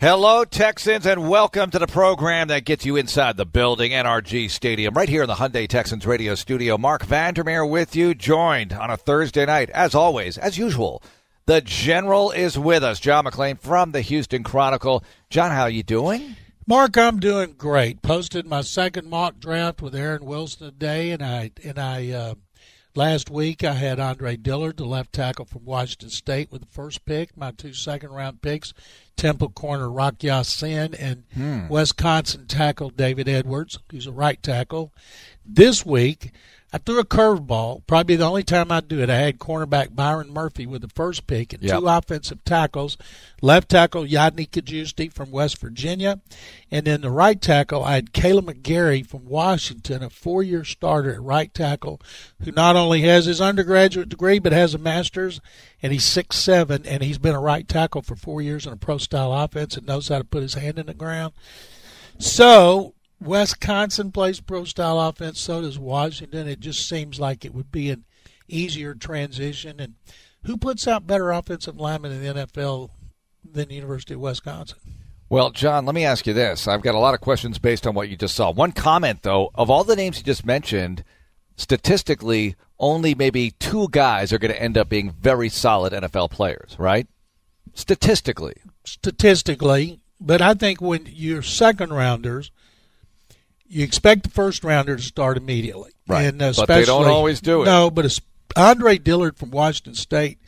Hello, Texans, and welcome to the program that gets you inside the building, NRG Stadium, right here in the Hyundai Texans radio studio. Mark Vandermeer with you, joined on a Thursday night, as always, as usual. The General is with us, John McClain from the Houston Chronicle. John, how are you doing? Mark, I'm doing great. Posted my second mock draft with Aaron Wilson today, and I and I uh, Last week, I had Andre Dillard, the left tackle from Washington State, with the first pick. My two second round picks, Temple corner Rock Ya-Sin and hmm. Wisconsin tackle David Edwards, who's a right tackle. This week, I threw a curveball. Probably the only time I do it. I had cornerback Byron Murphy with the first pick and yep. two offensive tackles. Left tackle Yodny Cajuste from West Virginia, and then the right tackle I had Kaleb McGary from Washington, a four-year starter at right tackle, who not only has his undergraduate degree but has a master's, and he's six seven, and he's been a right tackle for four years in a pro-style offense and knows how to put his hand in the ground. So Wisconsin plays pro style offense, so does Washington. It just seems like it would be an easier transition. And who puts out better offensive linemen in the NFL than the University of Wisconsin? Well, John, let me ask you this. I've got a lot of questions based on what you just saw. One comment, though, of all the names you just mentioned, statistically, only maybe two guys are going to end up being very solid NFL players, right? Statistically. Statistically. But I think when your second rounders you expect the first rounder to start immediately, right? And uh, but they don't always do it. No, but Andre Dillard from Washington State,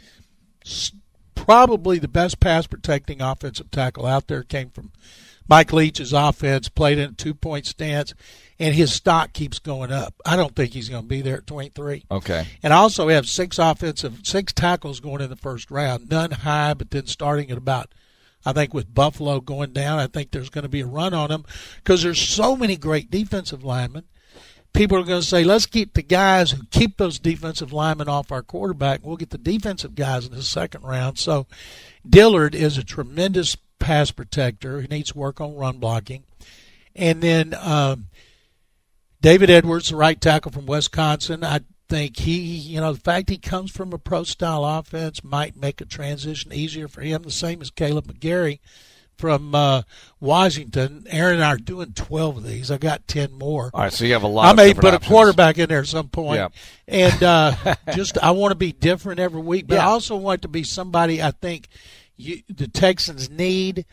probably the best pass protecting offensive tackle out there, came from Mike Leach's offense, played in a two point stance, and his stock keeps going up. I don't think he's going to be there at 23. Okay. And I also have six offensive, six tackles going in the first round, none high, but then starting at about I think with Buffalo going down, I think there's going to be a run on them because there's so many great defensive linemen. People are going to say, let's keep the guys who keep those defensive linemen off our quarterback. We'll get the defensive guys in the second round. So Dillard is a tremendous pass protector. He needs work on run blocking. And then um, David Edwards, the right tackle from Wisconsin. I think he, you know, the fact he comes from a pro style offense might make a transition easier for him. The same as Kaleb McGary from uh, Washington. Aaron and I are doing 12 of these. I got 10 more. All right, so you have a lot. I may put options. a quarterback in there at some point. Yeah. And uh, just I want to be different every week, but yeah. I also want to be somebody I think you, the Texans need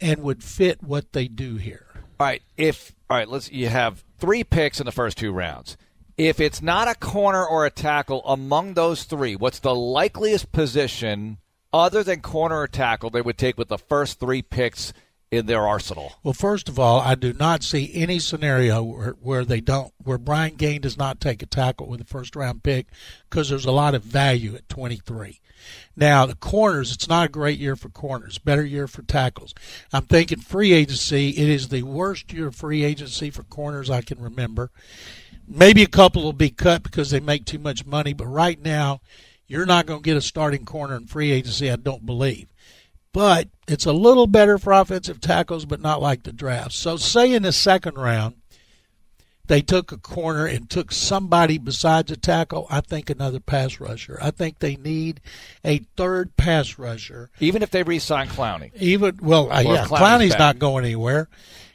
and would fit what they do here. All right, if all right, let's you have three picks in the first two rounds. If it's not a corner or a tackle among those three, what's the likeliest position other than corner or tackle they would take with the first three picks in their arsenal? Well, first of all, I do not see any scenario where, where they don't, where Brian Gaine does not take a tackle with the first round pick because there's a lot of value at 23. Now, the corners, it's not a great year for corners, better year for tackles. I'm thinking free agency, it is the worst year of free agency for corners I can remember. Maybe a couple will be cut because they make too much money, but right now, you're not going to get a starting corner in free agency, I don't believe. But it's a little better for offensive tackles, but not like the draft. So, say in the second round, they took a corner and took somebody besides a tackle, I think another pass rusher. I think they need a third pass rusher. Even if they re-sign Clowney. Even well, uh, yeah, Clowney's, Clowney's not going anywhere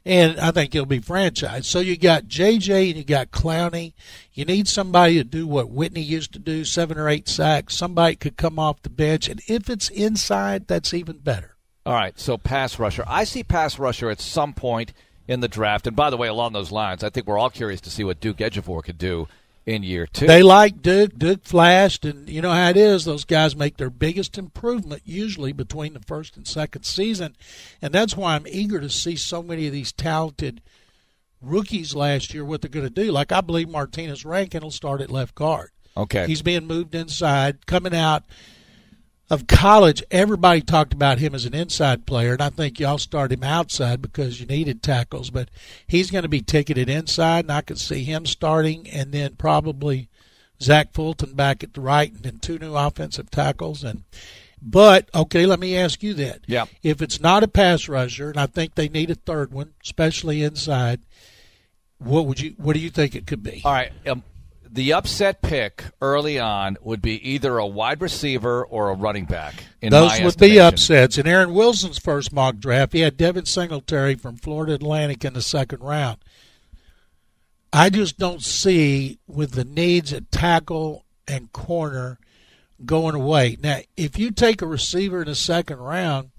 and I think he'll be franchised. So you got JJ and you got Clowney. You need somebody to do what Whitney used to do, seven or eight sacks. Somebody could come off the bench, and if it's inside, that's even better. All right, so pass rusher. I see pass rusher at some point in the draft. And by the way, along those lines, I think we're all curious to see what Duke Ejiofor could do in year two. They like Duke. Duke flashed, and you know how it is. Those guys make their biggest improvement usually between the first and second season, and that's why I'm eager to see so many of these talented rookies last year what they're going to do. Like I believe Martinas Rankin will start at left guard. Okay, he's being moved inside, coming out of college, everybody talked about him as an inside player, and I think y'all start him outside because you needed tackles. But he's going to be ticketed inside, and I could see him starting, and then probably Zach Fulton back at the right, and then two new offensive tackles. And but okay, let me ask you that: yeah, if it's not a pass rusher, and I think they need a third one, especially inside, what would you? What do you think it could be? All right. Um, the upset pick early on would be either a wide receiver or a running back. Those would be upsets. In Aaron Wilson's first mock draft, he had Devin Singletary from Florida Atlantic in the second round. I just don't see with the needs at tackle and corner going away. Now, if you take a receiver in the second round,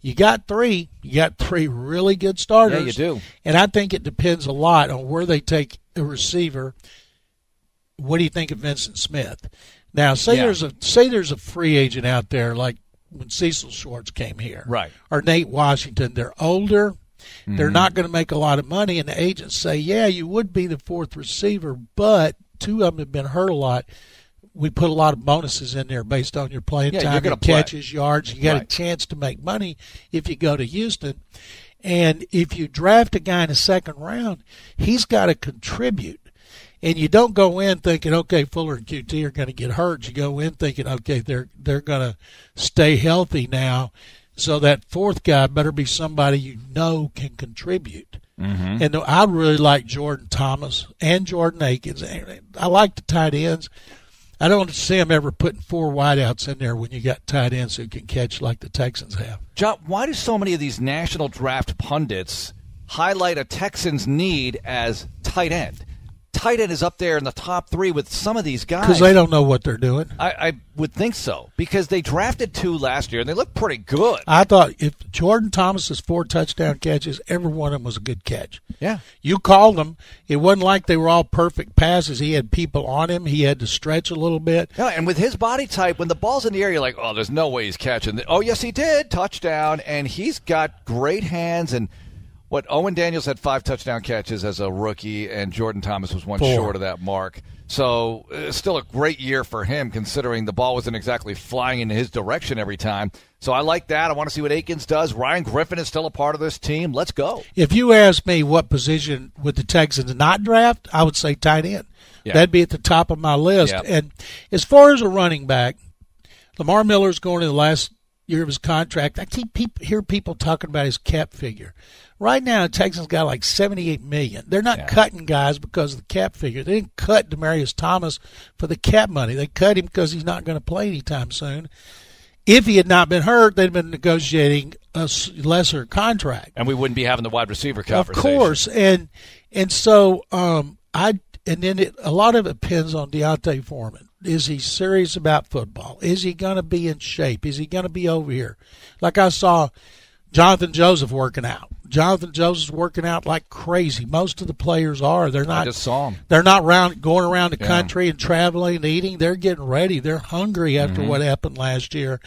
you got three. You got three really good starters. Yeah, you do. And I think it depends a lot on where they take a receiver. What do you think of Vyncint Smith? Now, say Yeah. there's a say there's a free agent out there like when Cecil Shorts came here, Right. Or Nate Washington. They're older. They're Mm-hmm. not going to make a lot of money, and the agents say, "Yeah, you would be the fourth receiver, but two of them have been hurt a lot. We put a lot of bonuses in there based on your playing Yeah, time, your play. catches, yards. You got a chance to make money if you go to Houston. And if you draft a guy in the second round, he's got to contribute. And you don't go in thinking, okay, Fuller and QT are going to get hurt. You go in thinking, okay, they're they're going to stay healthy now. So that fourth guy better be somebody you know can contribute. Mm-hmm. And I really like Jordan Thomas and Jordan Akins. I like the tight ends. I don't see them ever putting four wideouts in there when you got tight ends who can catch like the Texans have. John, why do so many of these national draft pundits highlight a Texans need as tight end? Tight end is up there in the top three with some of these guys. Because they don't know what they're doing. I, I would think so because they drafted two last year and they look pretty good. I thought if Jordan Thomas's four touchdown catches, every one of them was a good catch. Yeah. You called them. It wasn't like they were all perfect passes. He had people on him. He had to stretch a little bit. Yeah, and with his body type, when the ball's in the air, you're like, oh, there's no way he's catching. Oh, yes, he did. Touchdown. And he's got great hands. And what Owen Daniels had five touchdown catches as a rookie, and Jordan Thomas was one Four. short of that mark. So uh, still a great year for him, considering the ball wasn't exactly flying in his direction every time. So I like that. I want to see what Akins does. Ryan Griffin is still a part of this team. Let's go. If you ask me what position would the Texans not draft, I would say tight end. Yeah. That'd be at the top of my list. Yeah. And as far as a running back, Lamar Miller's going to the last year of his contract. I keep peop hear people talking about his cap figure. Right now, Texans got like seventy-eight million. They're not Yeah. cutting guys because of the cap figure. They didn't cut Demaryius Thomas for the cap money. They cut him because he's not going to play anytime soon. If he had not been hurt, they'd been negotiating a lesser contract. And we wouldn't be having the wide receiver coverage. Of course, and and so um, I and then it, a lot of it depends on D'Onta Foreman. Is he serious about football? Is he going to be in shape? Is he going to be over here? Like I saw Jonathan Joseph working out. Jonathan Joseph's working out like crazy. Most of the players are. They're not. I not. just saw him. They're not round going around the Yeah. country and traveling and eating. They're getting ready. They're hungry after Mm-hmm. what happened last year.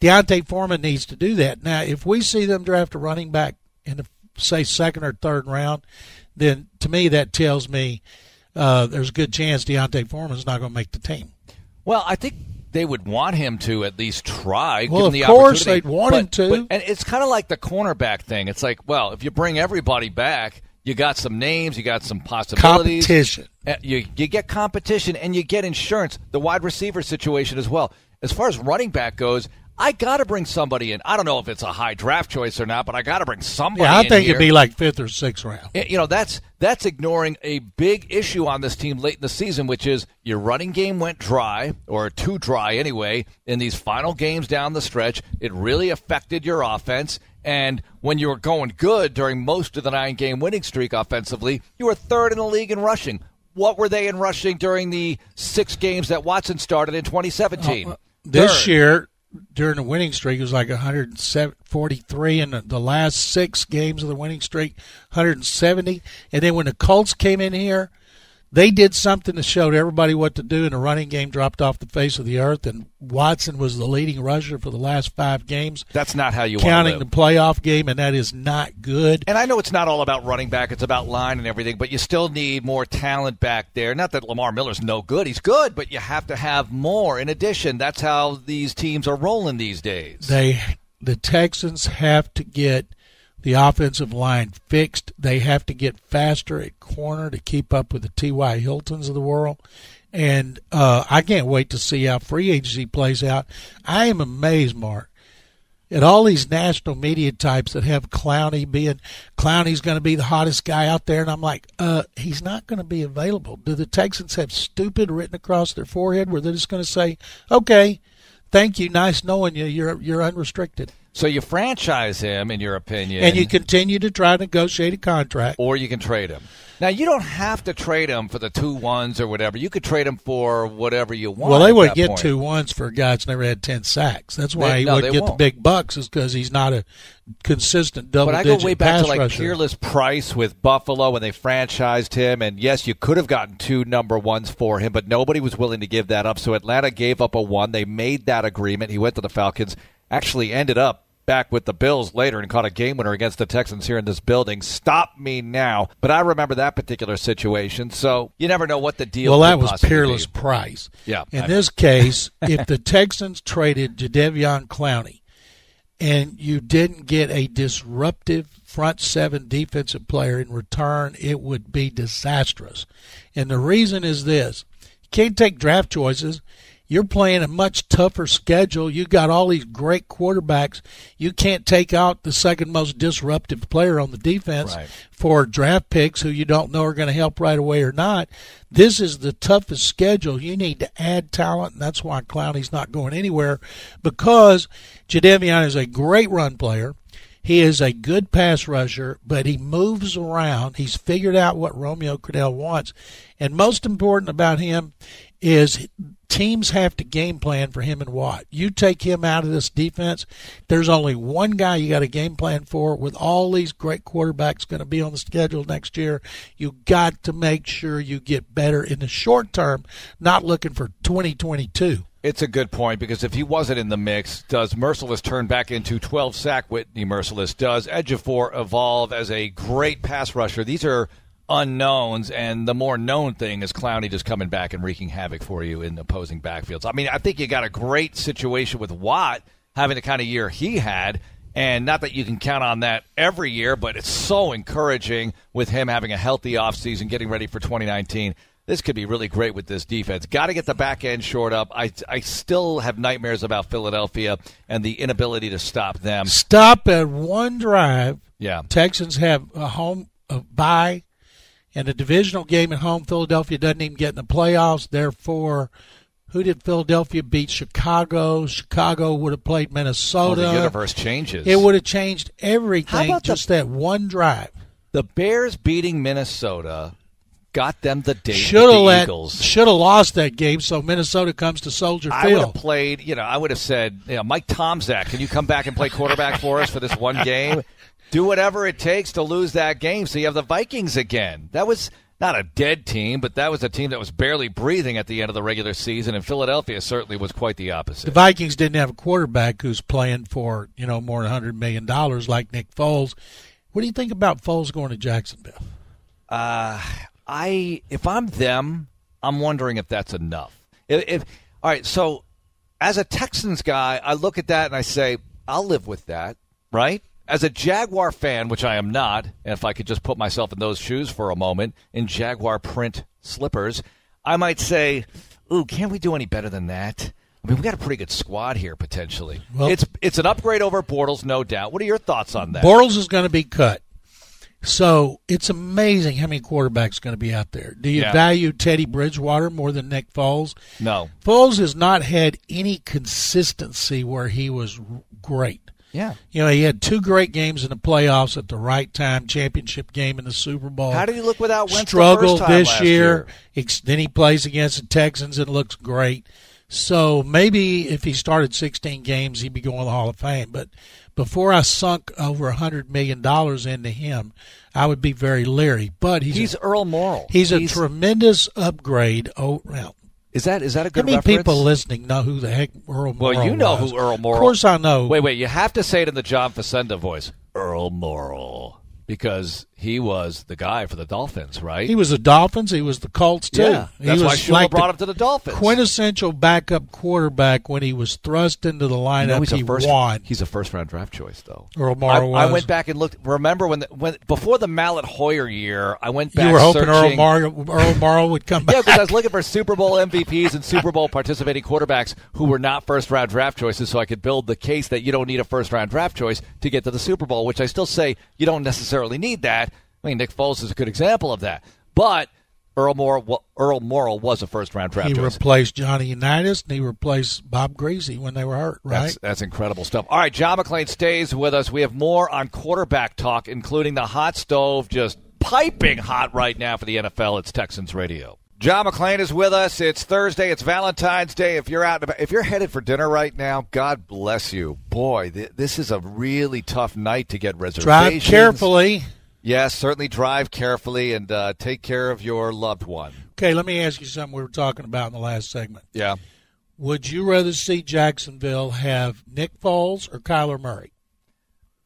D'Onta Foreman needs to do that. Now, if we see them draft a running back in the say second or third round, then to me that tells me uh, there's a good chance D'Onta Foreman's not going to make the team. Well, I think they would want him to at least try. Well, of the course they'd want But- him to. but- and it's kind of like the cornerback thing. It's like, well, if you bring everybody back, you got some names, you got some possibilities. Competition. Uh, You you get competition and you get insurance. The wide receiver situation as well. As far as running back goes, I got to bring somebody in. I don't know if it's a high draft choice or not, but I got to bring somebody. In. Yeah, I in think here. it'd be like fifth or sixth round. You know that's that's ignoring a big issue on this team late in the season, which is your running game went dry or too dry anyway in these final games down the stretch. It really affected your offense. And when you were going good during most of the nine game winning streak offensively, you were third in the league in rushing. What were they in rushing during the six games that Watson started in 2017? Uh, uh, this Third. year, during the winning streak, it was like 143, in the, the last six games of the winning streak, 170. And then when the Colts came in here, they did something that showed everybody what to do, and the running game dropped off the face of the earth. And Watson was the leading rusher for the last five games, That's not how you want to counting the playoff game, and that is not good. And I know it's not all about running back; it's about line and everything. But you still need more talent back there. Not that Lamar Miller's no good; he's good, but you have to have more. In addition, that's how these teams are rolling these days. They, the Texans have to get the offensive line fixed. They have to get faster at corner to keep up with the T.Y. Hiltons of the world. And uh, I can't wait to see how free agency plays out. I am amazed, Mark. at all these national media types that have Clowney being Clowney's going to be the hottest guy out there, and I'm like, uh, he's not going to be available. Do the Texans have stupid written across their forehead where they're just going to say, okay, thank you, nice knowing you, you're you're unrestricted, So you franchise him, in your opinion, and you continue to try to negotiate a contract. or you can trade him. Now you don't have to trade him for the two ones or whatever. You could trade him for whatever you want. Well, they would get point. two ones for a guy that's never had ten sacks. That's why They- he no, would get the won't. big bucks, is because he's not a consistent double But I go way back to like rusher. Peerless Price with Buffalo when they franchised him, and yes, you could have gotten two number ones for him, but nobody was willing to give that up. So Atlanta gave up a one. They made that agreement. He went to the Falcons. Actually, ended up back with the Bills later and caught a game winner against the Texans here in this building. Stop me now! But I remember that particular situation. So you never know what the deal. Well, that was Peerless be. Price. Yeah, In I this case, if the Texans traded Jadeveon Clowney and you didn't get a disruptive front seven defensive player in return, it would be disastrous. And the reason is this you can't take draft choices. You're playing a much tougher schedule. You got all these great quarterbacks. You can't take out the second most disruptive player on the defense Right. for draft picks who you don't know are going to help right away or not. This is the toughest schedule. You need to add talent, and that's why Clowney's not going anywhere because Jadeveon is a great run player. He is a good pass rusher, but he moves around. He's figured out what Romeo Crennel wants. And most important about him is teams have to game plan for him and Watt. You take him out of this defense, there's only one guy you got a game plan for with all these great quarterbacks going to be on the schedule next year. You got to make sure you get better in the short term, not looking for 2022. It's a good point because if he wasn't in the mix, does Mercilus turn back into 12 sack Whitney Mercilus? Does Ejiofor evolve as a great pass rusher? These are unknowns, and the more known thing is Clowney just coming back and wreaking havoc for you in opposing backfields. I mean, I think you got a great situation with Watt having the kind of year he had. And not that you can count on that every year, but it's so encouraging with him having a healthy offseason, getting ready for 2019 this could be really great with this defense. Got to get the back end short up. I, I still have nightmares about Philadelphia and the inability to stop them. Stop at one drive. Yeah. Texans have a home a bye and a divisional game at home. Philadelphia doesn't even get in the playoffs. Therefore, who did Philadelphia beat? Chicago. Chicago would have played Oh, Minnesota. the universe changes. It would have changed everything. about the- Just that one drive. the Bears beating Minnesota got them the date Should have let. Eagles. Should have lost that game. So Minnesota comes to Soldier Field. I would have played, you know, I would have said, you know, Mike Tomczak, can you come back and play quarterback for us for this one game? Do whatever it takes to lose that game so you have the Vikings again. That was not a dead team, but that was a team that was barely breathing at the end of the regular season, and Philadelphia certainly was quite the opposite. the. Vikings didn't have a quarterback who's playing for you know more than hundred million dollars like Nick Foles. What do you think about Foles going to Jacksonville? Uh, I if I'm them, I'm wondering if that's enough. If, if all right, so as a Texans guy, I look at that and I say, I'll live with that, right? As a Jaguar fan, which I am not, and if I could just put myself in those shoes for a moment in Jaguar print slippers, I might say, "Ooh, can't we do any better than that?" I mean, we got a pretty good squad here potentially. Well- it's it's an upgrade over Bortles, no doubt. What are your thoughts on that? Bortles is going to be cut. So it's amazing how many quarterbacks are going to be out there. Do you Yeah. value Teddy Bridgewater more than Nick Foles? no. Foles has not had any consistency where he was great. Yeah. You know, he had two great games in the playoffs at the right time, championship game in the Super Bowl. How did he look without Wentz the struggled first time this last year. year? Then he plays against the Texans and looks great. So maybe if he started 16 games, he'd be going to the Hall of Fame. But before I sunk over a hundred million dollars into him, I would be very leery. But he's He's a, Earl Morrall. he's a tremendous upgrade. Oh, well, Is that is that a good? how many reference? people listening know who the heck Earl Morrall Well, you know was? who Earl Morrall. Of course, I know. Wait, wait. You have to say it in the John Facenda voice. Earl Morrall. Because he was the guy for the Dolphins, right? He was the Dolphins. He was the Colts too. Yeah, he that's was why Shula like brought him to the Dolphins. Quintessential backup quarterback when he was thrust into the You lineup. know, he's he a first, won. He's a first round draft choice, though. Earl I, Morrow I was. went back and looked. Remember when the, when before the Mallett Hoyer year, I went back. You were hoping Earl Morrow, Earl Morrow would come back. Yeah, because I was looking for Super Bowl MVPs and Super Bowl participating quarterbacks who were not first round draft choices, so I could build the case that you don't need a first round draft choice to get to the Super Bowl. Which I still say you don't necessarily need that. I mean, Nick Foles is a good example of that, but. Earl Morrall, Earl Morrall was a first round draft he choice. replaced Johnny Unitas and he replaced Bob Griese when they were hurt, right? That's, that's incredible stuff. All right, John McClain stays with us. We have more on quarterback talk, including the hot stove just piping hot right now for the NFL. It's Texans Radio. John McClain is with us. It's Thursday. It's Valentine's Day. If you're out, if you're headed for dinner right now, God bless you. Boy, th- this is a really tough night to get reservations. Drive carefully. Yes, certainly drive carefully and uh, take care of your loved one. Okay, let me ask you something we were talking about in the last segment. Yeah. Would you rather see Jacksonville have Nick Foles or Kyler Murray?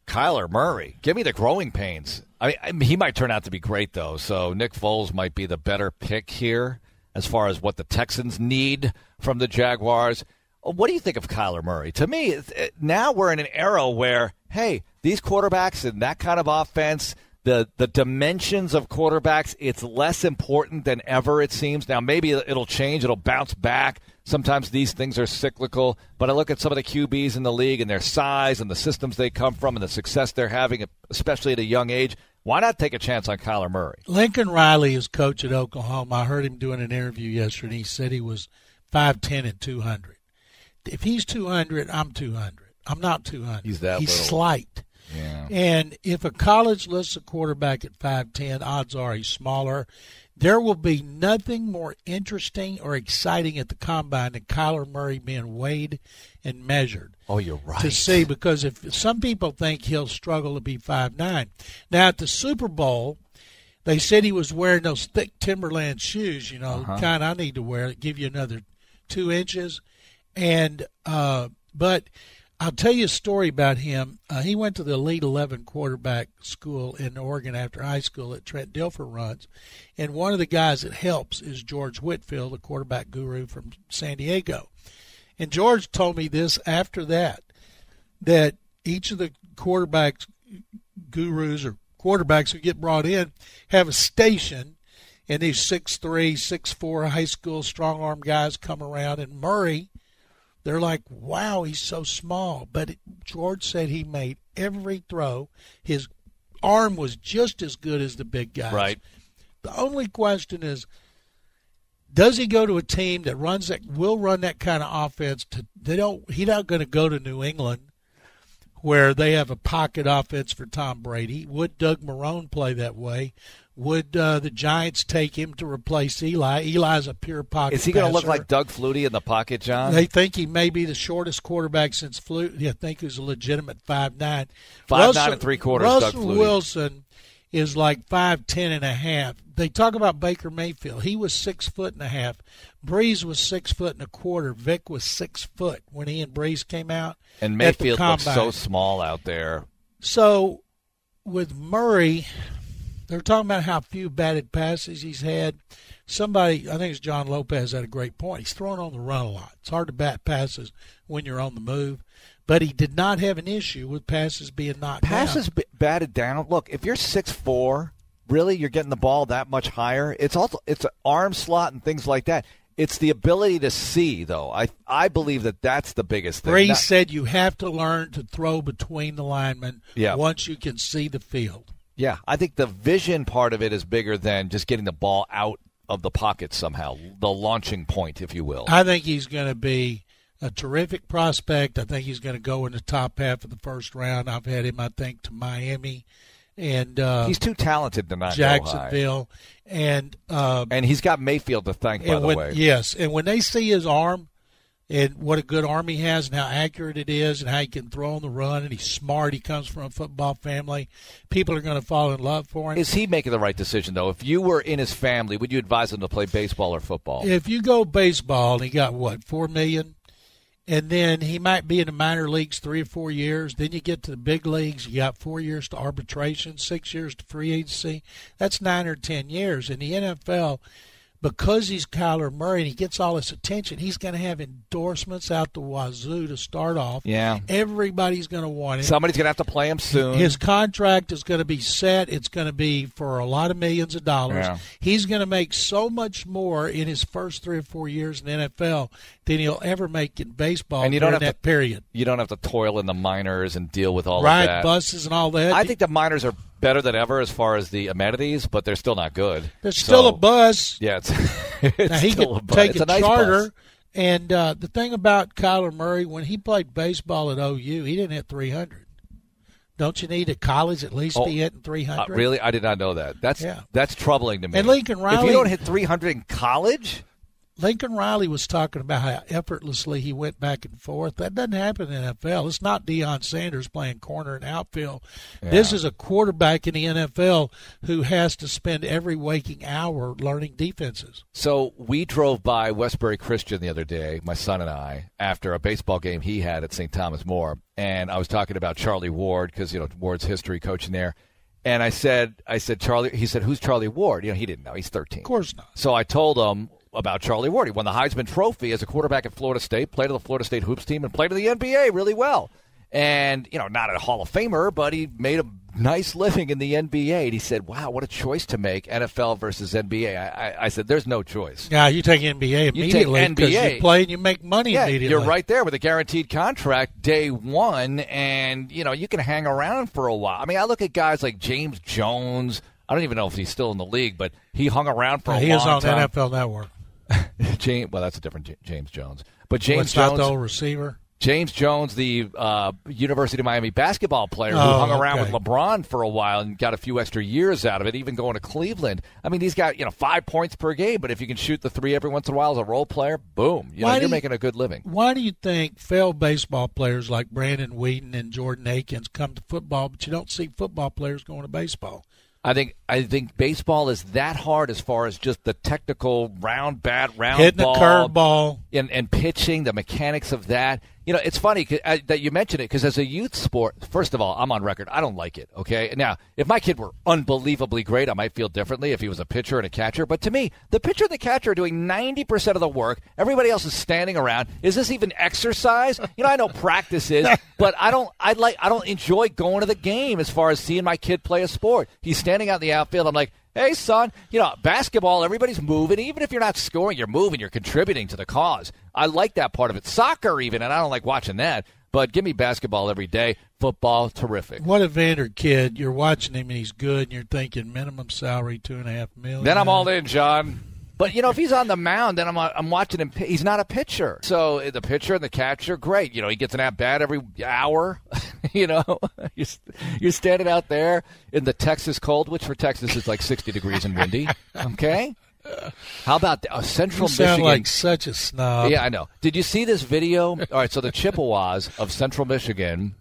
Kyler Murray. Give me the growing pains. I I mean, he might turn out to be great, though. So Nick Foles might be the better pick here as far as what the Texans need from the Jaguars. What do you think of Kyler Murray? To me, it, now we're in an era where, hey, these quarterbacks and that kind of offense, the the dimensions of quarterbacks, it's less important than ever. It seems now. Maybe it'll change. It'll bounce back. Sometimes these things are cyclical. But I look at some of the QBs in the league and their size and the systems they come from and the success they're having, especially at a young age. Why not take a chance on Kyler Murray? Lincoln Riley is coach at Oklahoma. I heard him doing an interview yesterday. He said he was 5'10 and 200. If he's 200, I'm 200. I'm not 200. He's that He's little. slight. Yeah. And if a college lists a quarterback at 5'10, odds are he's smaller. There will be nothing more interesting or exciting at the combine than Kyler Murray being weighed and measured Oh, you're right. to see because if some people think he'll struggle to be five nine. Now at the Super Bowl, they said he was wearing those thick Timberland shoes. You know, Uh-huh. kind I need to wear give you another two inches. And uh, but I'll tell you a story about him. Uh, he went to the Elite Eleven quarterback school in Oregon after high school that Trent Dilfer runs, and one of the guys that helps is George Whitfield, the quarterback guru from San Diego. And George told me this after that that each of the quarterbacks gurus or quarterbacks who get brought in have a station and these six three, six four high school strong arm guys come around and Murray they're like, wow, he's so small. But it, George said he made every throw. His arm was just as good as the big guys. Right. The only question is, does he go to a team that runs that will run that kind of offense? To they don't. He's not going to go to New England, where they have a pocket offense for Tom Brady. Would Doug Marrone play that way? Would uh, the Giants take him to replace Eli? Eli's a pure pocket. Is he going to look like Doug Flutie in the pocket, John? They think he may be the shortest quarterback since Flutie. I think he's a legitimate five nine. Five nine and three quarters, Doug Russell. Wilson is like five ten and a half. They talk about Baker Mayfield. He was six foot and a half. Brees was six foot and a quarter. Vic was six foot when he and Brees came out. and Mayfield looks so small out there. So with Murray, they're talking about how few batted passes he's had. Somebody, I think it's John Lopez, had a great point. He's throwing on the run a lot. It's hard to bat passes when you're on the move. But he did not have an issue with passes being knocked Passes down. b- batted down. Look, if you're six four, really, you're getting the ball that much higher. It's also it's an arm slot and things like that. It's the ability to see, though. I I believe that that's the biggest thing. Not- said you have to learn to throw between the linemen Yeah. once you can see the field. Yeah, I think the vision part of it is bigger than just getting the ball out of the pocket somehow. The launching point, if you will. I think he's going to be a terrific prospect. I think he's going to go in the top half of the first round. I've had him, I think, to Miami and uh, He's too talented to not go high. Jacksonville, and uh, And he's got Mayfield to thank, by and the way. yes, and when they see his arm and what a good arm he has and how accurate it is and how he can throw on the run and he's smart, he comes from a football family. People are going to fall in love for him. Is he making the right decision though? If you were in his family, would you advise him to play baseball or football? if you go baseball and he got what four million, and then he might be in the minor leagues three or four years. Then you get to the big leagues, you got four years to arbitration, six years to free agency. That's nine or ten years. In the NFL, because he's Kyler Murray and he gets all this attention, he's going to have endorsements out the wazoo to start off. Yeah. Everybody's going to want him. Somebody's going to have to play him soon. His contract is going to be set. It's going to be for a lot of millions of dollars. Yeah. He's going to make so much more in his first three or four years in the NFL than he'll ever make in baseball And you don't have that period. you don't have to toil in the minors and deal with all of Ride buses and all that. I think the minors are better than ever as far as the amenities, but they're still not good. there's still So, a bus. Yeah, it's, it's Now he still a bus. take it's a, nice charter. bus. And uh, the thing about Kyler Murray, when he played baseball at OU, he didn't hit 300. Don't you need a college at least Oh, be hitting Uh, 300? really, I did not know that. That's Yeah. that's troubling to me. And Lincoln Riley, if you don't hit 300 in college, Lincoln Riley was talking about how effortlessly he went back and forth. That doesn't happen in the NFL. It's not Deion Sanders playing corner and outfield. This is a quarterback in the NFL who has to spend every waking hour learning defenses. So we drove by Westbury Christian the other day, my son and I, after a baseball game he had at St. Thomas More, and I was talking about Charlie Ward because you know Ward's history coaching there, and I said, I said Charlie. He said, "Who's Charlie Ward?" You know, he didn't know. He's thirteen. Of course not. So I told him about Charlie Ward. He won the Heisman Trophy as a quarterback at Florida State, played on the Florida State hoops team, and played in the NBA really well. And you know, not a Hall of Famer, but he made a nice living in the NBA. And he said, "Wow, what a choice to make: NFL versus NBA." I, I, I said, "There's no choice." Yeah, you take NBA You immediately because you play and you make money Yeah, immediately. you're right there with a guaranteed contract day one, and you know you can hang around for a while. I mean, I look at guys like James Jones. I don't even know if he's still in the league, but he hung around for a while. he long is on time. NFL Network. James, well, that's a different James Jones, but James not Jones, receiver. James Jones, the uh, University of Miami basketball player who Oh, hung around okay. with LeBron for a while and got a few extra years out of it, even going to Cleveland. I mean, he's got you know five points per game, but if you can shoot the three every once in a while as a role player, boom, you know, Why you're you- making a good living. Why do you think failed baseball players like Brandon Weeden and Jordan Akins come to football, but you don't see football players going to baseball? I think I think baseball is that hard as far as just the technical round bat, round Hitting ball, curveball. and, and pitching, the mechanics of that. You know, it's funny uh, that you mention it because as a youth sport, first of all, I'm on record. I don't like it. Okay, now if my kid were unbelievably great, I might feel differently if he was a pitcher and a catcher. But to me, the pitcher and the catcher are doing 90 percent of the work. Everybody else is standing around. Is this even exercise? You know, I know practice is, but I don't. I like. I don't enjoy going to the game as far as seeing my kid play a sport. He's standing out in the outfield. I'm like. Hey, son, you know, basketball, everybody's moving. Even if you're not scoring, you're moving, you're contributing to the cause. I like that part of it. Soccer, even, and I don't like watching that, but give me basketball every day. Football, terrific. What a Vander kid! You're watching him and he's good, and you're thinking minimum salary two and a half million. Then I'm all in, John. But you know, if he's on the mound, then I'm I'm watching him. He's not a pitcher, so uh, the pitcher and the catcher, great. You know, he gets an at bat every hour. you know, you're, you're standing out there in the Texas cold, which for Texas is like 60 degrees and windy. Okay. How about uh, Central You sound Michigan? like such a snob. Yeah, I know. Did you see this video? All right, so the Chippewas of Central Michigan,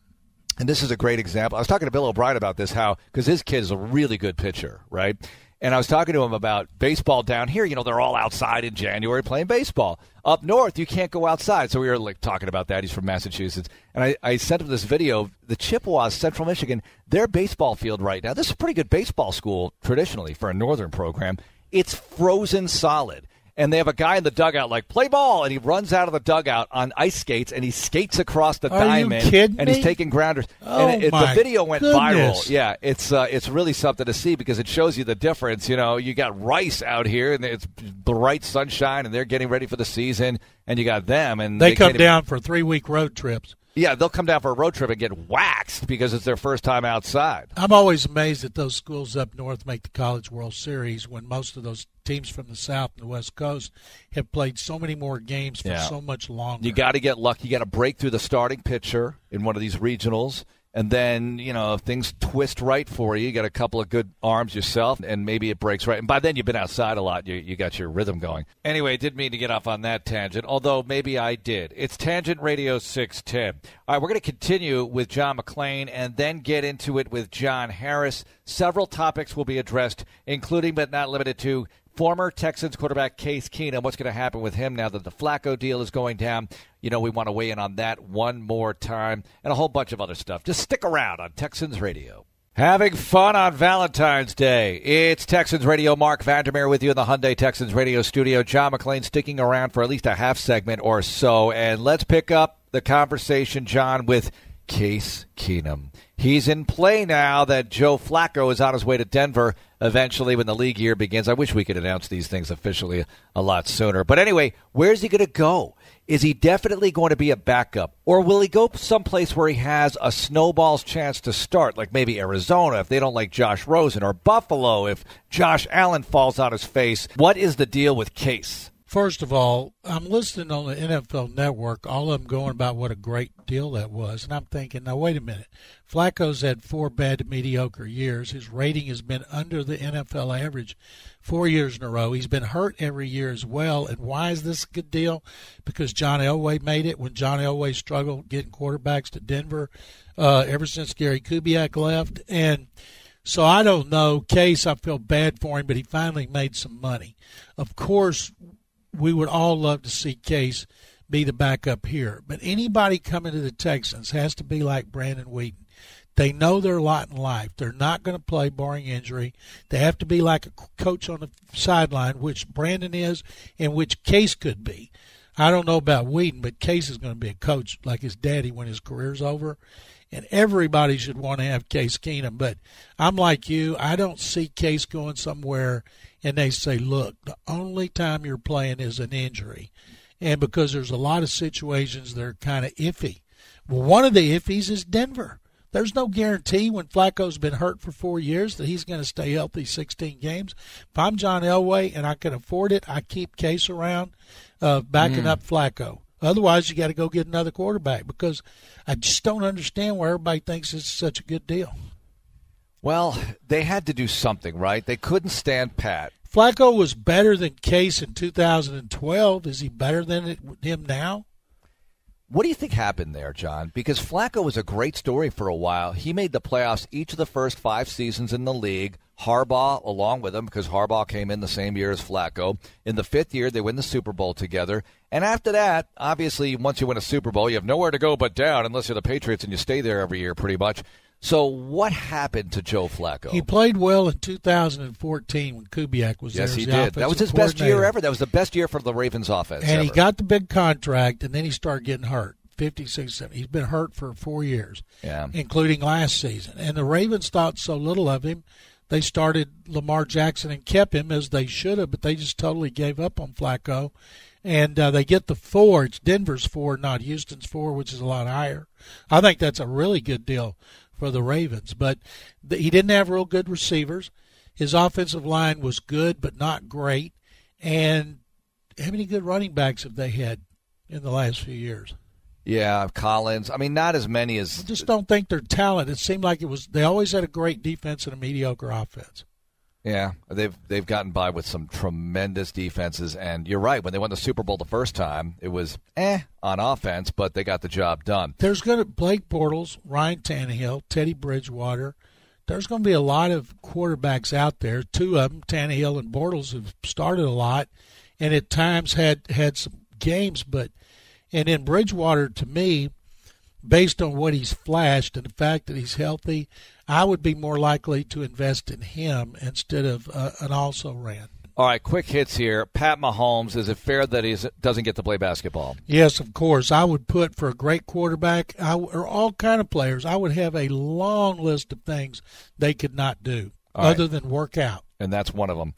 and this is a great example. I was talking to Bill O'Brien about this, how because his kid is a really good pitcher, right? And I was talking to him about baseball down here. You know, they're all outside in January playing baseball. Up north, you can't go outside. So we were like talking about that. He's from Massachusetts, and I, I sent him this video. The Chippewas, Central Michigan, their baseball field right now. This is a pretty good baseball school traditionally for a northern program. It's frozen solid and they have a guy in the dugout like play ball. And he runs out of the dugout on ice skates and he skates across the Are diamond and he's taking grounders. Oh, and it, my the video went goodness. viral yeah it's uh, it's really something to see because it shows you the difference you know. You got rice out here and it's bright sunshine and they're getting ready for the season and you got them and They, they come can't even- down for three week road trips. Yeah they'll come down for a road trip and get waxed because it's their first time outside I'm always amazed that those schools up north make the College World Series when most of those teams from the South and the West Coast have played so many more games for Yeah. so much longer. You got to get lucky. You got to break through the starting pitcher in one of these regionals. And then, you know, if things twist right for you, you got a couple of good arms yourself, and maybe it breaks right. And by then, you've been outside a lot. You, you got your rhythm going. Anyway, didn't mean to get off on that tangent, although maybe I did. It's Tangent Radio 610. All right, we're going to continue with John McClain and then get into it with John Harris. Several topics will be addressed, including but not limited to former Texans quarterback Case Keenum. What's going to happen with him now that the Flacco deal is going down? You know, we want to weigh in on that one more time and a whole bunch of other stuff. Just stick around on Texans Radio. Having fun on Valentine's Day. It's Texans Radio. Mark Vandermeer with you in the Hyundai Texans Radio studio. John McClain sticking around for at least a half segment or so. And let's pick up the conversation, John, with Case Keenum. He's in play now that Joe Flacco is on his way to Denver eventually when the league year begins. I wish we could announce these things officially a lot sooner. But anyway, where's he going to go? Is he definitely going to be a backup? Or will he go someplace where he has a snowball's chance to start, like maybe Arizona if they don't like Josh Rosen, or Buffalo if Josh Allen falls on his face? What is the deal with Case? First of all, I'm listening on the NFL Network, all of them going about what a great deal that was, and I'm thinking, now wait a minute. Flacco's had four bad to mediocre years. His rating has been under the NFL average four years in a row. He's been hurt every year as well. And why is this a good deal? Because John Elway made it when John Elway struggled getting quarterbacks to Denver uh, ever since Gary Kubiak left, and. So I don't know. Case, I feel bad for him, but he finally made some money. Of course, we would all love to see Case be the backup here. But anybody coming to the Texans has to be like Brandon Weeden. They know their lot in life. They're not going to play barring injury. They have to be like a coach on the sideline, which Brandon is and which Case could be. I don't know about Weeden, but Case is going to be a coach like his daddy when his career's over. And everybody should want to have Case Keenum. But I'm like you. I don't see Case going somewhere and they say, look, the only time you're playing is an injury. And because there's a lot of situations that are kind of iffy. Well, one of the iffies is Denver. There's no guarantee when Flacco's been hurt for four years that he's going to stay healthy 16 games. If I'm John Elway and I can afford it, I keep Case around, uh, backing mm. up Flacco. Otherwise, you got to go get another quarterback because I just don't understand why everybody thinks it's such a good deal. Well, they had to do something, right? They couldn't stand pat. Flacco was better than Case in 2012. Is he better than him now? What do you think happened there, John? Because Flacco was a great story for a while. He made the playoffs each of the first five seasons in the league. Harbaugh along with him because Harbaugh came in the same year as Flacco. In the fifth year, they win the Super Bowl together. And after that, obviously, once you win a Super Bowl, you have nowhere to go but down unless you're the Patriots and you stay there every year pretty much. So what happened to Joe Flacco? He played well in 2014 when Kubiak was yes, there. Yes, he did. That was his best year ever. That was the best year for the Ravens offense. And ever. he got the big contract, and then he started getting hurt. 56, 70. He's been hurt for four years, yeah. including last season. And the Ravens thought so little of him, they started Lamar Jackson and kept him as they should have, but they just totally gave up on Flacco. And uh, they get the four. It's Denver's four, not Houston's four, which is a lot higher. I think that's a really good deal for the Ravens. But the, he didn't have real good receivers. His offensive line was good, but not great. And how many good running backs have they had in the last few years? Yeah, Collins. I mean, not as many as. I just don't think they're talented. It seemed like it was. They always had a great defense and a mediocre offense. Yeah, they've they've gotten by with some tremendous defenses, and you're right. When they won the Super Bowl the first time, it was eh on offense, but they got the job done. There's going to Blake Bortles, Ryan Tannehill, Teddy Bridgewater. There's going to be a lot of quarterbacks out there. Two of them, Tannehill and Bortles, have started a lot, and at times had had some games. But and in Bridgewater, to me, based on what he's flashed and the fact that he's healthy, I would be more likely to invest in him instead of uh, an also ran. All right, quick hits here. Pat Mahomes, is it fair that he doesn't get to play basketball? Yes, of course. I would put for a great quarterback, I, or all kind of players, I would have a long list of things they could not do all other right. than work out. And that's one of them.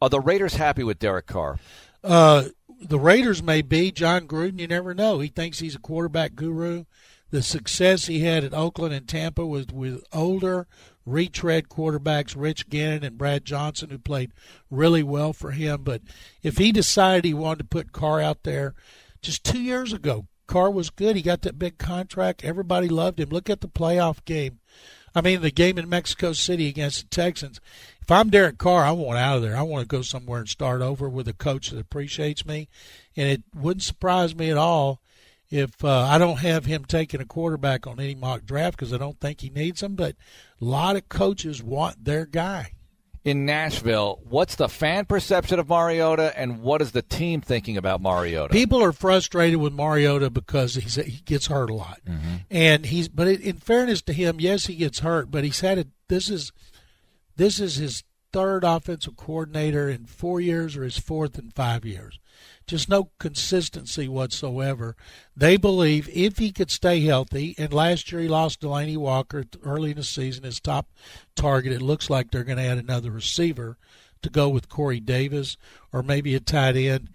Are the Raiders happy with Derek Carr? Uh, the Raiders may be. Jon Gruden, you never know. He thinks he's a quarterback guru the success he had at Oakland and Tampa was with older retread quarterbacks, Rich Gannon and Brad Johnson, who played really well for him. But if he decided he wanted to put Carr out there just two years ago, Carr was good. He got that big contract. Everybody loved him. Look at the playoff game. I mean, the game in Mexico City against the Texans. If I'm Derek Carr, I want out of there. I want to go somewhere and start over with a coach that appreciates me. And it wouldn't surprise me at all if uh, I don't have him taking a quarterback on any mock draft because I don't think he needs him, but a lot of coaches want their guy. in Nashville. What's the fan perception of Mariota, and what is the team thinking about Mariota? People are frustrated with Mariota because he's, he gets hurt a lot, mm-hmm. and he's. But in fairness to him, yes, he gets hurt, but he's had it. This is this is his third offensive coordinator in four years, or his fourth in five years. Just no consistency whatsoever. They believe if he could stay healthy, and last year he lost Delanie Walker early in the season, his top target. It looks like they're going to add another receiver to go with Corey Davis or maybe a tight end.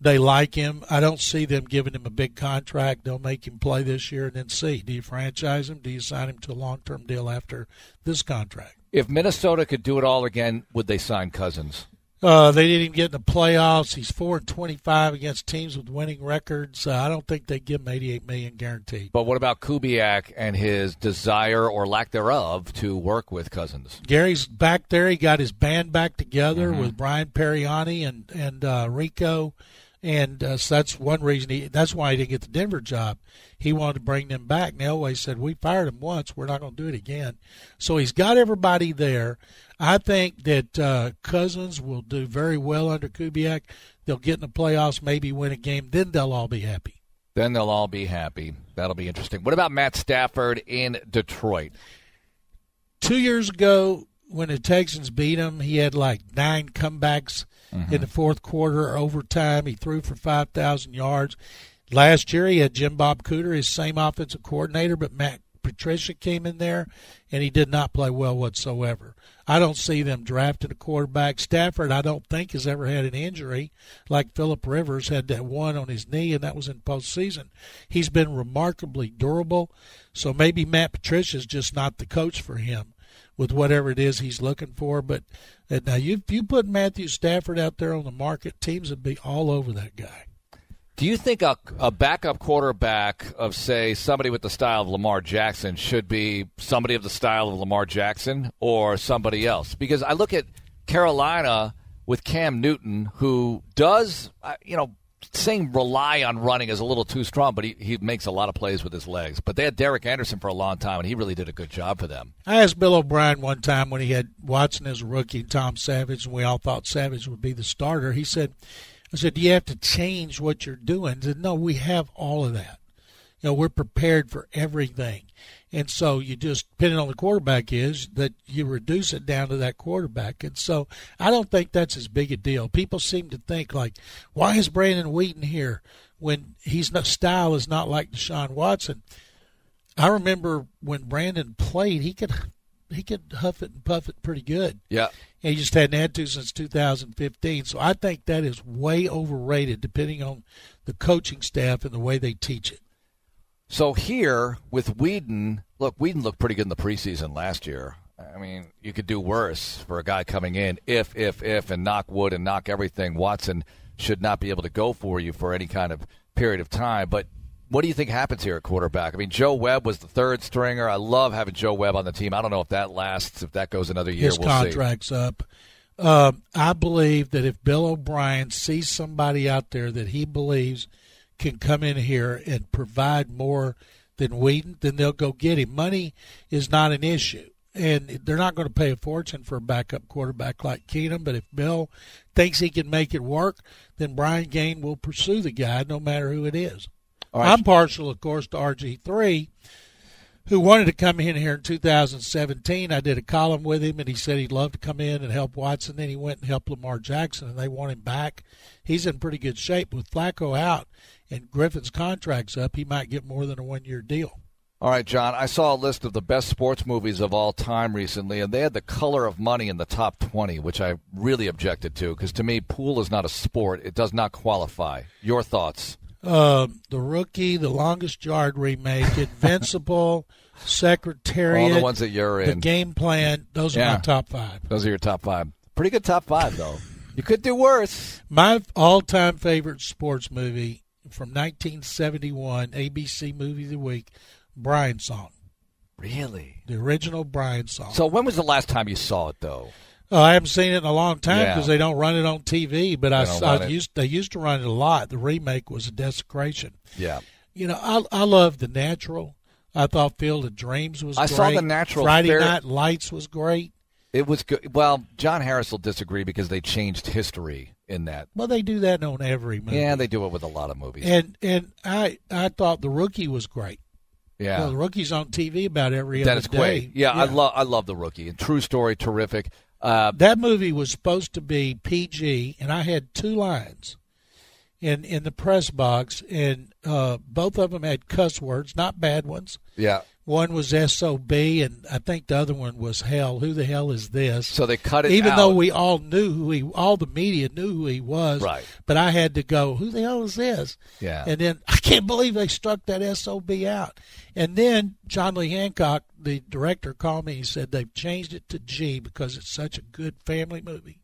They like him. I don't see them giving him a big contract. They'll make him play this year and then see. Do you franchise him? Do you sign him to a long term deal after this contract? If Minnesota could do it all again, would they sign Cousins? Uh, they didn't even get in the playoffs. He's four and twenty-five against teams with winning records. Uh, I don't think they give him eighty-eight million guaranteed. But what about Kubiak and his desire or lack thereof to work with Cousins? Gary's back there. He got his band back together mm-hmm. with Brian Pariani and and uh, Rico, and uh, so that's one reason he. That's why he didn't get the Denver job. He wanted to bring them back. And Elway said, "We fired him once. We're not going to do it again." So he's got everybody there. I think that uh, Cousins will do very well under Kubiak. They'll get in the playoffs, maybe win a game. Then they'll all be happy. Then they'll all be happy. That'll be interesting. What about Matt Stafford in Detroit? Two years ago, when the Texans beat him, he had like nine comebacks mm-hmm. in the fourth quarter, overtime. He threw for 5,000 yards. Last year, he had Jim Bob Cooter, his same offensive coordinator, but Matt Patricia came in there, and he did not play well whatsoever. I don't see them drafting a quarterback. Stafford, I don't think, has ever had an injury like Philip Rivers had that one on his knee, and that was in postseason. He's been remarkably durable. So maybe Matt Patricia's just not the coach for him with whatever it is he's looking for. But uh, now, you, if you put Matthew Stafford out there on the market, teams would be all over that guy. Do you think a, a backup quarterback of, say, somebody with the style of Lamar Jackson should be somebody of the style of Lamar Jackson or somebody else? Because I look at Carolina with Cam Newton, who does, uh, you know, saying rely on running is a little too strong, but he, he makes a lot of plays with his legs. But they had Derek Anderson for a long time, and he really did a good job for them. I asked Bill O'Brien one time when he had Watson as a rookie, and Tom Savage, and we all thought Savage would be the starter. He said, I said, Do you have to change what you're doing? He said, No, we have all of that. You know, we're prepared for everything. And so you just, depending on the quarterback is, that you reduce it down to that quarterback. And so I don't think that's as big a deal. People seem to think like, why is Brandon Weeden here when he's not, style is not like Deshaun Watson? I remember when Brandon played, he could he could huff it and puff it pretty good. Yeah. And he just hadn't had to since 2015. So I think that is way overrated, depending on the coaching staff and the way they teach it. So here with Weeden, look, Weeden looked pretty good in the preseason last year. I mean, you could do worse for a guy coming in if, if, if, and knock wood and knock everything. Watson should not be able to go for you for any kind of period of time. But what do you think happens here at quarterback? I mean, Joe Webb was the third stringer. I love having Joe Webb on the team. I don't know if that lasts, if that goes another year. His we'll contract's see. up. Uh, I believe that if Bill O'Brien sees somebody out there that he believes can come in here and provide more than Weeden, then they'll go get him. Money is not an issue. And they're not going to pay a fortune for a backup quarterback like Keenum. But if Bill thinks he can make it work, then Brian Gaine will pursue the guy no matter who it is. Right. I'm partial, of course, to RG3, who wanted to come in here in 2017. I did a column with him, and he said he'd love to come in and help Watson. Then he went and helped Lamar Jackson, and they want him back. He's in pretty good shape. With Flacco out and Griffin's contract's up, he might get more than a one year deal. All right, John. I saw a list of the best sports movies of all time recently, and they had The Color of Money in the top 20, which I really objected to because to me, pool is not a sport. It does not qualify. Your thoughts? uh, the rookie, the longest yard remake, Invincible, Secretariat, all the ones that you're in, the game plan. Those yeah. are my top five. Those are your top five. Pretty good top five, though. You could do worse. My all-time favorite sports movie from 1971, ABC Movie of the Week, Brian's Song. Really? The original Brian's Song. So when was the last time you saw it, though? Oh, I haven't seen it in a long time because yeah. they don't run it on TV. But I, I used they used to run it a lot. The remake was a desecration. Yeah, you know I I love the natural. I thought Field of Dreams was. I great. saw the natural. Friday fair... Night Lights was great. It was good. Well, John Harris will disagree because they changed history in that. Well, they do that on every movie. Yeah, they do it with a lot of movies. And and I I thought the rookie was great. yeah, Well, the rookie's on TV about every Dennis other day. Quaid. Yeah, I love I love the rookie. And true story, terrific. Uh, that movie was supposed to be PG, and I had two lines in in the press box, and uh, both of them had cuss words, not bad ones. yeah. One was SOB, and I think the other one was hell. Who the hell is this? So they cut it. Even out. though we all knew who he, all the media knew who he was, Right. But I had to go, who the hell is this? Yeah. And then I can't believe they struck that SOB out. And then John Lee Hancock, the director, called me. He said they've changed it to G because it's such a good family movie.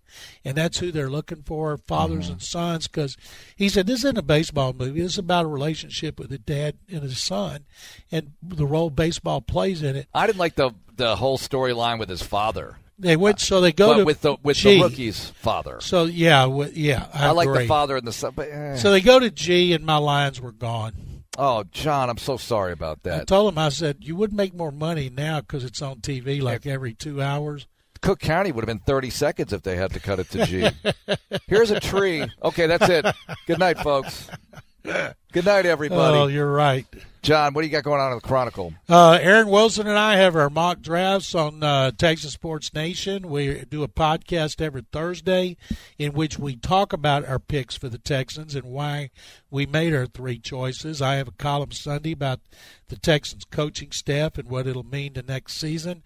And that's who they're looking for, fathers Mm-hmm. and sons. Because he said this isn't a baseball movie. This is about a relationship with a dad and his son, and the role baseball plays in it. I didn't like the the whole storyline with his father. They went, so they go But to with the with G. the rookie's father. So yeah, w- yeah, I, I, like the father and the son. But, eh. So they go to G, and my lines were gone. oh, John, I'm so sorry about that. I told him, I said, you would make more money now because it's on TV like every two hours. Cook County would have been 30 seconds if they had to cut it to G. Here's a tree. Okay, that's it. Good night, folks. Good night, everybody. Oh, you're right. John, what do you got going on in the Chronicle? Uh, Aaron Wilson and I have our mock drafts on uh, Texas Sports Nation. We do a podcast every Thursday in which we talk about our picks for the Texans and why we made our three choices. I have a column Sunday about the Texans coaching staff and what it'll mean to next season.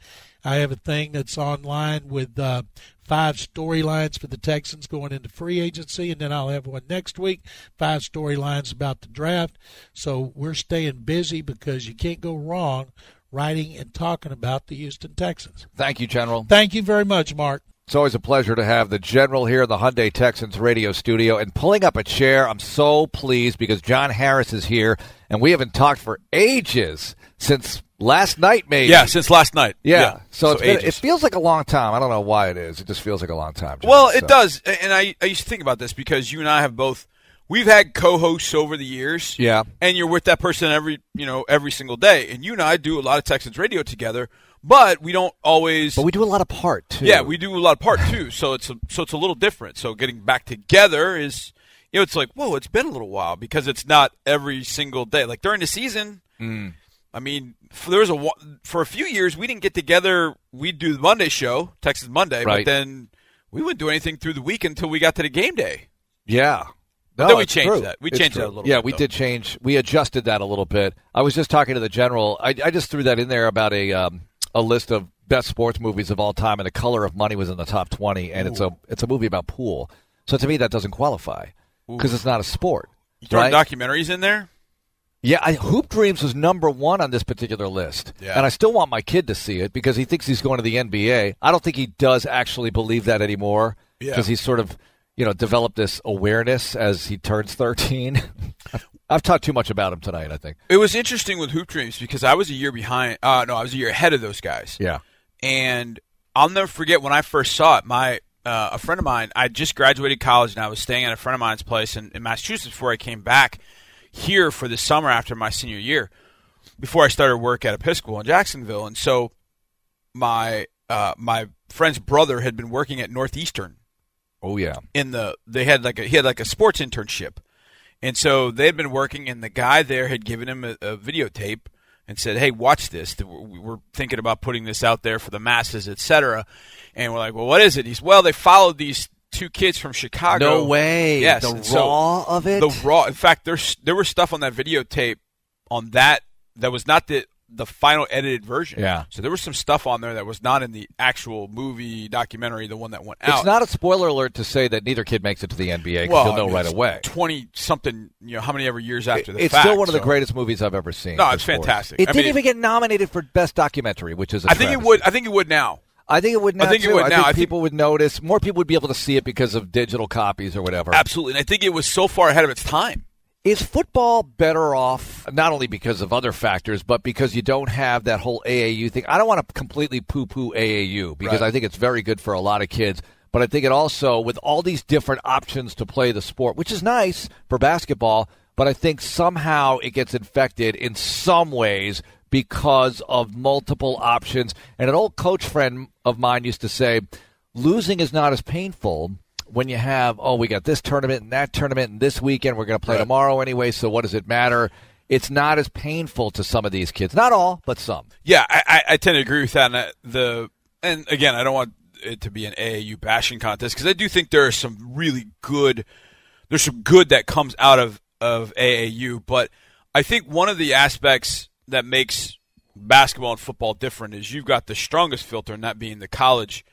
I have a thing that's online with uh, five storylines for the Texans going into free agency, and then I'll have one next week, five storylines about the draft. So we're staying busy because you can't go wrong writing and talking about the Houston Texans. Thank you, General. Thank you very much, Mark. It's always a pleasure to have the General here in the Hyundai Texans radio studio. And pulling up a chair, I'm so pleased because John Harris is here, and we haven't talked for ages since last night, maybe. Yeah, since last night. Yeah. So, it's been, it feels like a long time. I don't know why it is. It just feels like a long time. John. Well, it So- does, and I I used to think about this because you and I have both. We've had co-hosts over the years. Yeah. and you're with that person every you know every single day, and you and I do a lot of Texans radio together, but we don't always. But we do a lot of part, too. yeah, we do a lot of part too, so it's a, so it's a little different. So getting back together is, you know, it's like whoa, it's been a little while because it's not every single day. Like during the season, Mm. I mean, for, there was a for a few years we didn't get together. We'd do the Monday show, Texas Monday, Right. but then we wouldn't do anything through the week until we got to the game day. Yeah. No, then we changed true. that. We It's changed that a little bit. Yeah, bit, we though. did change. We adjusted that a little bit. I was just talking to the general. I, I just threw that in there about a um, a list of best sports movies of all time, and The Color of Money was in the top twenty, and it's a it's a movie about pool. So to me, that doesn't qualify because it's not a sport. You throwing right? documentaries in there? Yeah, I, Hoop Dreams was number one on this particular list, Yeah. and I still want my kid to see it because he thinks he's going to the NBA. I don't think he does actually believe that anymore Yeah. because he's sort of, you know, developed this awareness as he turns thirteen. I've talked too much about him tonight. I think. It was interesting with Hoop Dreams because I was a year behind. Uh, no, I was a year ahead of those guys. Yeah. and I'll never forget when I first saw it. My uh, a friend of mine, I just graduated college, and I was staying at a friend of mine's place in, in Massachusetts before I came back here for the summer after my senior year. Before I started work at Episcopal in Jacksonville, and so my uh, my friend's brother had been working at Northeastern Oh yeah. in the they had like a he had like a sports internship, and so they had been working, and the guy there had given him a, a videotape and said, "Hey, watch this. We're we're thinking about putting this out there for the masses, etc." And we're like, "Well, what is it?" He's, "Well, they followed these two kids from Chicago." No way. Yes, The and so raw of it. The raw. In fact, there's there was stuff on that videotape on that that was not the the final edited version. Yeah. So there was some stuff on there that was not in the actual movie documentary, the one that went out. It's not a spoiler alert to say that neither kid makes it to the NBA because well, you'll know I mean, right away. Twenty something, you know, how many ever years after the it's fact, still one of the greatest movies I've ever seen. No, it's sports. fantastic. It I didn't mean, even get nominated for best documentary, which is a I think it would. I think it would now. I think it would now. I think it too. would I now. think I think- people would notice. More people would be able to see it because of digital copies or whatever. Absolutely, and I think it was so far ahead of its time. Is football better off not only because of other factors, but because you don't have that whole AAU thing? I don't want to completely poo-poo AAU because Right. I think it's very good for a lot of kids. But I think it also, with all these different options to play the sport, which is nice for basketball, but I think somehow it gets infected in some ways because of multiple options. And an old coach friend of mine used to say, losing is not as painful when you have, oh, we got this tournament and that tournament and this weekend we're going to play Right. tomorrow anyway, so what does it matter? It's not as painful to some of these kids. Not all, but some. Yeah, I, I, I tend to agree with that. And uh, the and again, I don't want it to be an AAU bashing contest because I do think there are some really good. There's some good that comes out of of AAU, but I think one of the aspects that makes basketball and football different is you've got the strongest filter, and that being the college.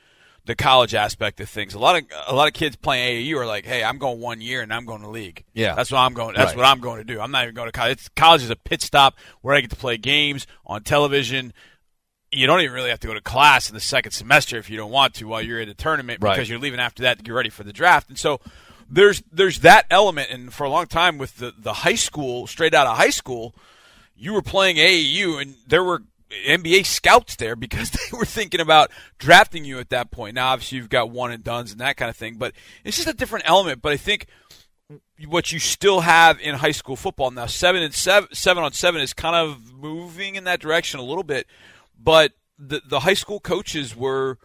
The college aspect of things. A lot of a lot of kids playing AAU are like, "Hey, I'm going one year and I'm going to league. Yeah. that's what I'm going. That's Right. what I'm going to do. I'm not even going to college. It's, college is a pit stop where I get to play games on television. You don't even really have to go to class in the second semester if you don't want to while you're in a tournament Right. because you're leaving after that to get ready for the draft. And so there's there's that element. And for a long time with the the high school, straight out of high school, you were playing AAU and there were NBA scouts there because they were thinking about drafting you at that point. Now, obviously, you've got one and dones and that kind of thing, but it's just a different element. But I think what you still have in high school football now, seven and seven, seven on seven is kind of moving in that direction a little bit. But the the high school coaches were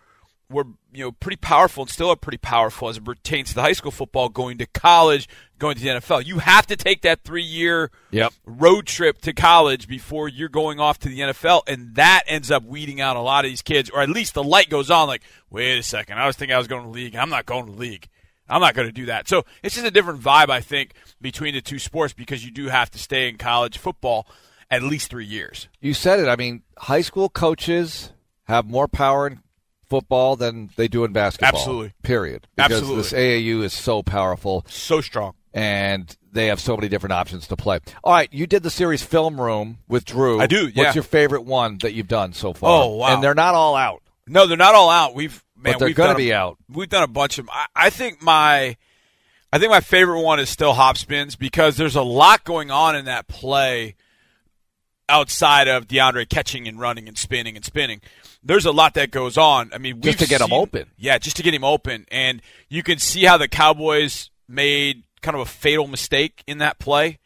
were you know pretty powerful and still are pretty powerful as it pertains to the high school football going to college, going to the NFL. You have to take that three year Yep. road trip to college before you're going off to the NFL, and that ends up weeding out a lot of these kids, or at least the light goes on. Like, wait a second, I was thinking I was going to league. And I'm not going to league. I'm not going to do that. So it's just a different vibe, I think, between the two sports because you do have to stay in college football at least three years. You said it. I mean, high school coaches have more power in football than they do in basketball. Absolutely. Period. Because Absolutely. this AAU is so powerful So strong. and they have so many different options to play. All right, you did the series Film Room with Drew. I do, yeah. What's your favorite one that you've done so far? Oh, wow. And they're not all out. No, they're not all out. We've man, But they're done a- be out. We've done a bunch of. I, I think my, I think my favorite one is still hop spins because there's a lot going on in that play. Outside of DeAndre catching and running and spinning and spinning, there's a lot that goes on. I mean, Just to get him open. Yeah, just to get him open, and you can see how the Cowboys made kind of a fatal mistake in that play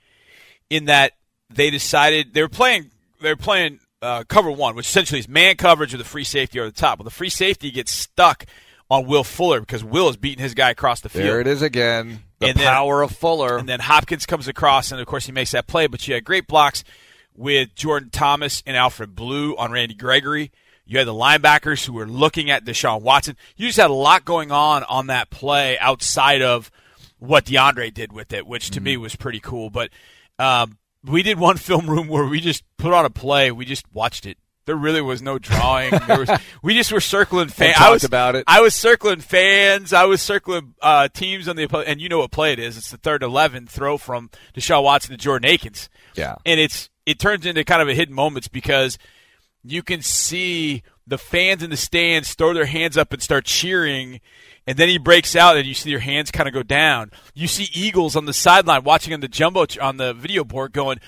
in that they decided they were playing they were playing uh, cover one, which essentially is man coverage with a free safety over the top. Well, the free safety gets stuck on Will Fuller because Will is beating his guy across the field. There it is again. The And then- power of Fuller. And then Hopkins comes across, and of course he makes that play. But you had great blocks with Jordan Thomas and Alfred Blue on Randy Gregory. You had the linebackers who were looking at Deshaun Watson. You just had a lot going on on that play outside of what DeAndre did with it, which to me was pretty cool. But um, we did one film room where we just put on a play. We just watched it. There really was no drawing. There was, we just were circling fans. I was about it. I was circling fans. I was circling uh, teams on the and you know what play it is. It's the third eleven throw from Deshaun Watson to Jordan Akins. Yeah. and it's it turns into kind of a hidden moments because you can see the fans in the stands throw their hands up and start cheering. And then he breaks out, and you see your hands kind of go down. You see Eagles on the sideline watching on the jumbo on the video board, going,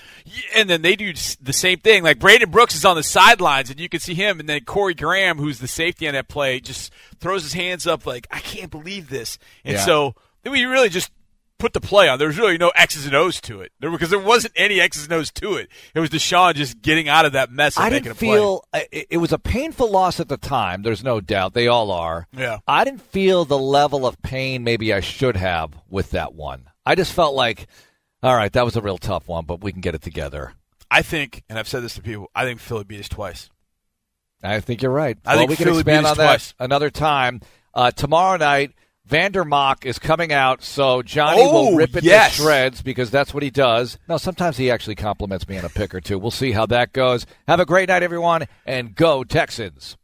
and then they do the same thing. Like Brandon Brooks is on the sidelines, and you can see him, and then Corey Graham, who's the safety on that play, just throws his hands up, like, "I can't believe this." And Yeah. so then we really just put the play on. There was really no X's and O's to it, there because there wasn't any X's and O's to it. It was Deshaun just getting out of that mess and I didn't a play. feel it, it was a painful loss at the time. There's no doubt they all are. Yeah. I didn't feel the level of pain maybe I should have with that one. I just felt like, all right, that was a real tough one, but we can get it together. I think, and I've said this to people, I think Philly beat us twice. I think you're right. I well, think we can Philly expand beat us on that twice. another time. Uh, tomorrow night, Vandermock is coming out, so Johnny Oh, will rip it yes. to shreds because that's what he does. Now, sometimes he actually compliments me on a pick or two. We'll see how that goes. Have a great night, everyone, and go Texans.